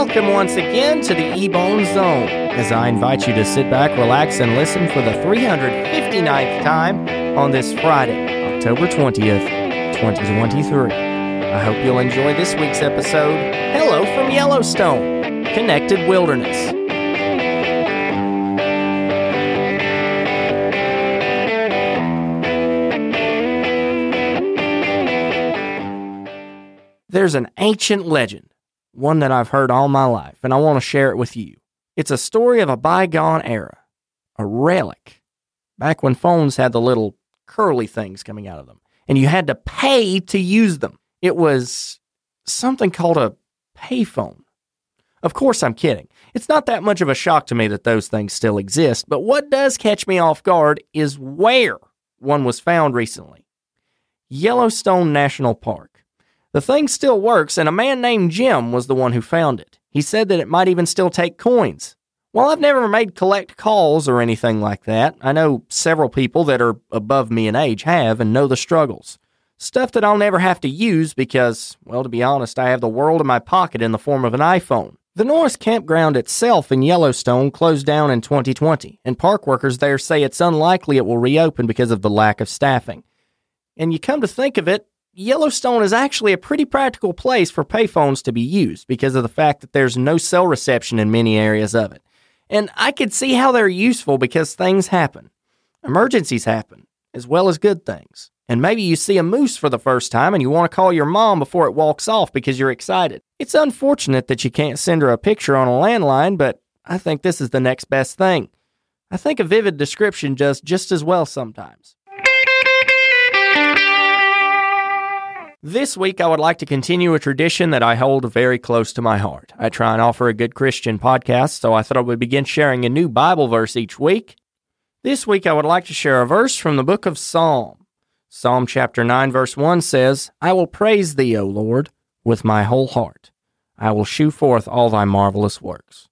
Welcome once again to the Ebone Zone as I invite you to sit back, relax, and listen for the 359th time on this Friday, October 20th, 2023. I hope you'll enjoy this week's episode Hello from Yellowstone Connected Wilderness. There's an ancient legend, one that I've heard all my life, and I want to share it with you. It's a story of a bygone era, a relic, back when phones had the little curly things coming out of them, and you had to pay to use them. It was something called a payphone. Of course, I'm kidding. It's not that much of a shock to me that those things still exist, but what does catch me off guard is where one was found recently Yellowstone National Park. The thing still works, and a man named Jim was the one who found it. He said that it might even still take coins. Well, I've never made collect calls or anything like that. I know several people that are above me in age have and know the struggles. Stuff that I'll never have to use because, well, to be honest, I have the world in my pocket in the form of an iPhone. The Norris campground itself in Yellowstone closed down in 2020, and park workers there say it's unlikely it will reopen because of the lack of staffing. And you come to think of it, Yellowstone is actually a pretty practical place for payphones to be used because of the fact that there's no cell reception in many areas of it. And I could see how they're useful because things happen. Emergencies happen, as well as good things. And maybe you see a moose for the first time and you want to call your mom before it walks off because you're excited. It's unfortunate that you can't send her a picture on a landline, but I think this is the next best thing. I think a vivid description does just as well sometimes. This week, I would like to continue a tradition that I hold very close to my heart. I try and offer a good Christian podcast, so I thought I would begin sharing a new Bible verse each week. This week, I would like to share a verse from the book of Psalm. Psalm chapter 9, verse 1 says, I will praise thee, O Lord, with my whole heart. I will shew forth all thy marvelous works.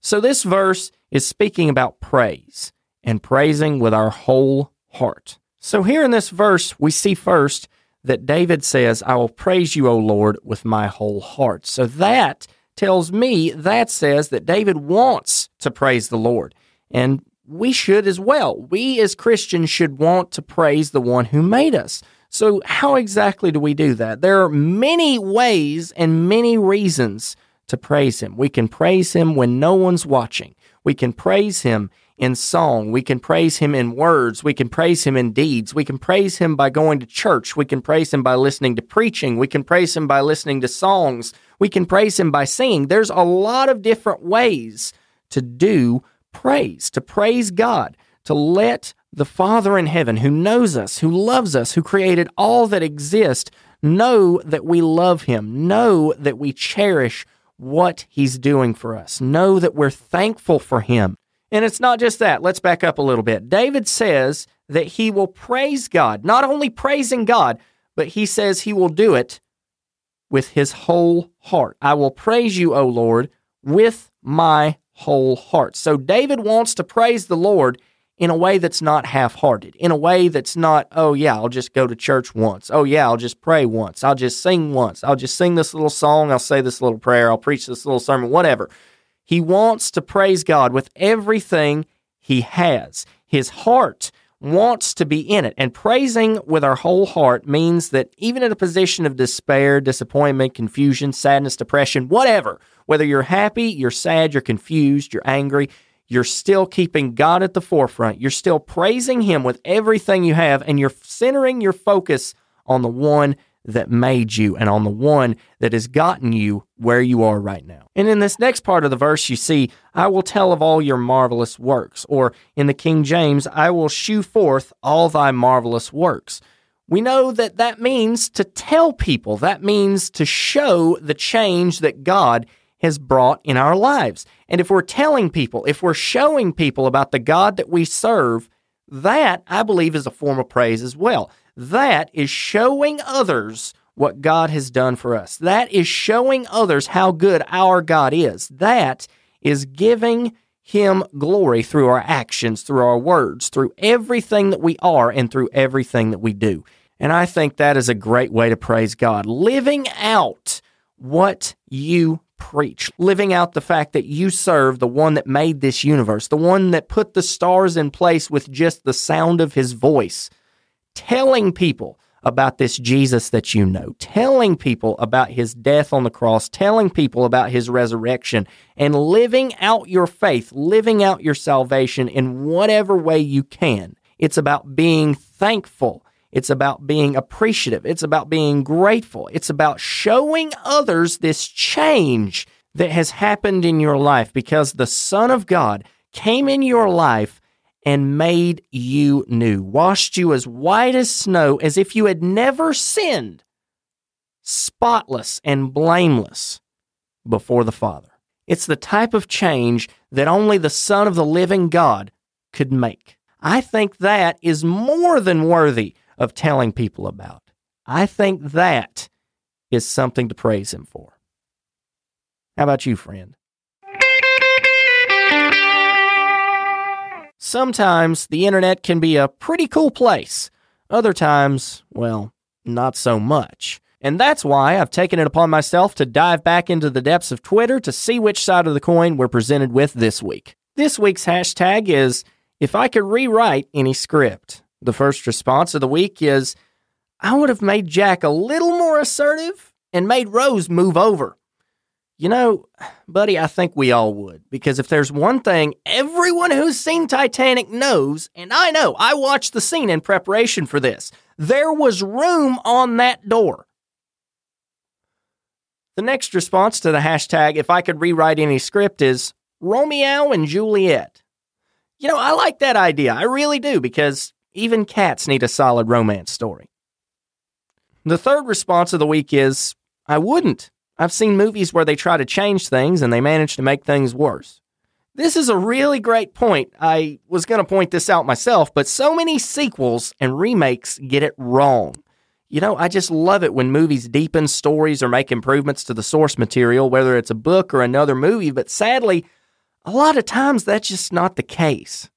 So, this verse is speaking about praise and praising with our whole heart. So, here in this verse, we see first that David says, I will praise you, O Lord, with my whole heart. So that tells me, that says that David wants to praise the Lord. And we should as well. We as Christians should want to praise the one who made us. So, how exactly do we do that? There are many ways and many reasons to praise him. We can praise him when no one's watching. We can praise him in song. We can praise him in words. We can praise him in deeds. We can praise him by going to church. We can praise him by listening to preaching. We can praise him by listening to songs. We can praise him by singing. There's a lot of different ways to do praise, to praise God, to let the Father in heaven who knows us, who loves us, who created all that exists, know that we love him, know that we cherish what he's doing for us, know that we're thankful for him, and it's not just that. Let's back up a little bit. David says that he will praise God, not only praising God, but he says he will do it with his whole heart. I will praise you, O Lord, with my whole heart. So David wants to praise the Lord in a way that's not half hearted, in a way that's not, oh, yeah, I'll just go to church once. Oh, yeah, I'll just pray once. I'll just sing once. I'll just sing this little song. I'll say this little prayer. I'll preach this little sermon, whatever. He wants to praise God with everything he has. His heart wants to be in it. And praising with our whole heart means that even in a position of despair, disappointment, confusion, sadness, depression, whatever, whether you're happy, you're sad, you're confused, you're angry, you're still keeping God at the forefront. You're still praising Him with everything you have, and you're centering your focus on the one that made you and on the one that has gotten you where you are right now. And in this next part of the verse, you see, I will tell of all your marvelous works. Or in the King James, I will shew forth all thy marvelous works. We know that that means to tell people, that means to show the change that God has brought in our lives. And if we're telling people, if we're showing people about the God that we serve, that I believe is a form of praise as well. That is showing others what God has done for us. That is showing others how good our God is. That is giving Him glory through our actions, through our words, through everything that we are, and through everything that we do. And I think that is a great way to praise God. Living out what you preach, living out the fact that you serve the one that made this universe, the one that put the stars in place with just the sound of his voice, telling people about this Jesus that you know, telling people about his death on the cross, telling people about his resurrection, and living out your faith, living out your salvation in whatever way you can. It's about being thankful. It's about being appreciative. It's about being grateful. It's about showing others this change that has happened in your life because the Son of God came in your life and made you new, washed you as white as snow, as if you had never sinned, spotless and blameless before the Father. It's the type of change that only the Son of the living God could make. I think that is more than worthy of telling people about. I think that is something to praise Him for. How about you, friend? Sometimes the internet can be a pretty cool place. Other times, well, not so much. And that's why I've taken it upon myself to dive back into the depths of Twitter to see which side of the coin we're presented with this week. This week's hashtag is if I could rewrite any script. The first response of the week is I would have made Jack a little more assertive and made Rose move over. You know, buddy, I think we all would. Because if there's one thing everyone who's seen Titanic knows, and I know, I watched the scene in preparation for this, there was room on that door. The next response to the hashtag, if I could rewrite any script, is Romeo and Juliet. You know, I like that idea. I really do, because even cats need a solid romance story. The third response of the week is I wouldn't. I've seen movies where they try to change things and they manage to make things worse. This is a really great point. I was going to point this out myself, but so many sequels and remakes get it wrong. You know, I just love it when movies deepen stories or make improvements to the source material, whether it's a book or another movie, but sadly, a lot of times that's just not the case.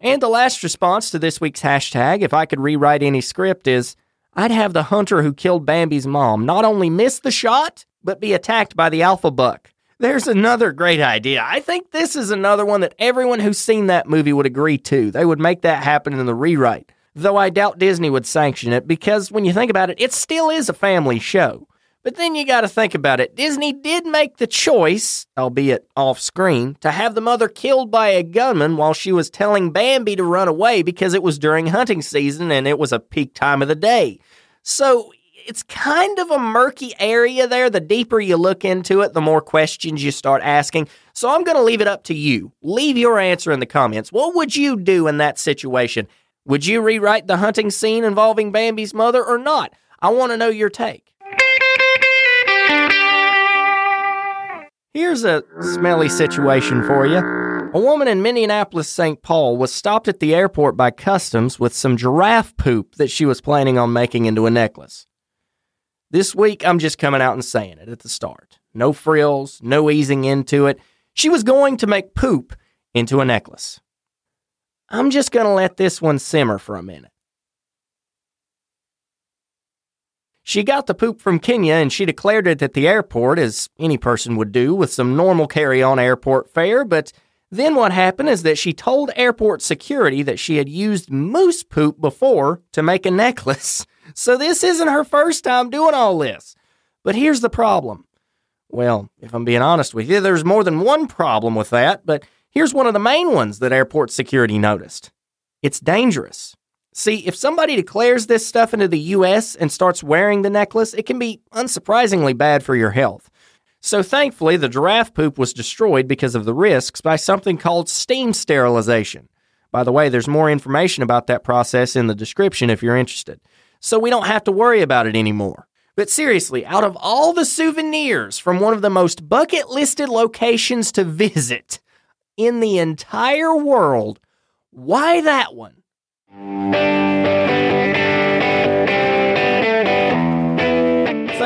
And the last response to this week's hashtag, if I could rewrite any script, is I'd have the hunter who killed Bambi's mom not only miss the shot, but be attacked by the alpha buck. There's another great idea. I think this is another one that everyone who's seen that movie would agree to. They would make that happen in the rewrite. Though I doubt Disney would sanction it because when you think about it, it still is a family show. But then you got to think about it. Disney did make the choice, albeit off screen, to have the mother killed by a gunman while she was telling Bambi to run away because it was during hunting season and it was a peak time of the day. So it's kind of a murky area there. The deeper you look into it, the more questions you start asking. So I'm going to leave it up to you. Leave your answer in the comments. What would you do in that situation? Would you rewrite the hunting scene involving Bambi's mother or not? I want to know your take. Here's a smelly situation for you. A woman in Minneapolis, St. Paul was stopped at the airport by customs with some giraffe poop that she was planning on making into a necklace. This week, I'm just coming out and saying it at the start. No frills, no easing into it. She was going to make poop into a necklace. I'm just going to let this one simmer for a minute. She got the poop from Kenya and she declared it at the airport, as any person would do with some normal carry on airport fare. But then what happened is that she told airport security that she had used moose poop before to make a necklace. So this isn't her first time doing all this. But here's the problem. Well, if I'm being honest with you, there's more than one problem with that, but here's one of the main ones that airport security noticed it's dangerous. See, if somebody declares this stuff into the US and starts wearing the necklace, it can be unsurprisingly bad for your health. So thankfully, the giraffe poop was destroyed because of the risks by something called steam sterilization. By the way, there's more information about that process in the description if you're interested. So we don't have to worry about it anymore. But seriously, out of all the souvenirs from one of the most bucket listed locations to visit in the entire world, why that one?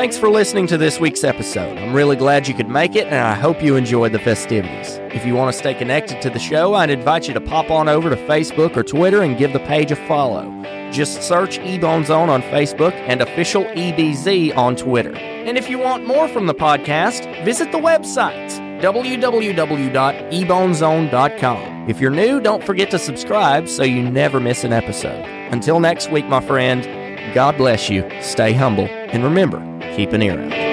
Thanks for listening to this week's episode. I'm really glad you could make it, and I hope you enjoyed the festivities. If you want to stay connected to the show, I'd invite you to pop on over to Facebook or Twitter and give the page a follow. Just search Ebone Zone on Facebook and official EBZ on Twitter. And if you want more from the podcast, visit the websites www.ebonezone.com. If you're new, don't forget to subscribe so you never miss an episode. Until next week, my friend, God bless you, stay humble, and remember, keep an ear out.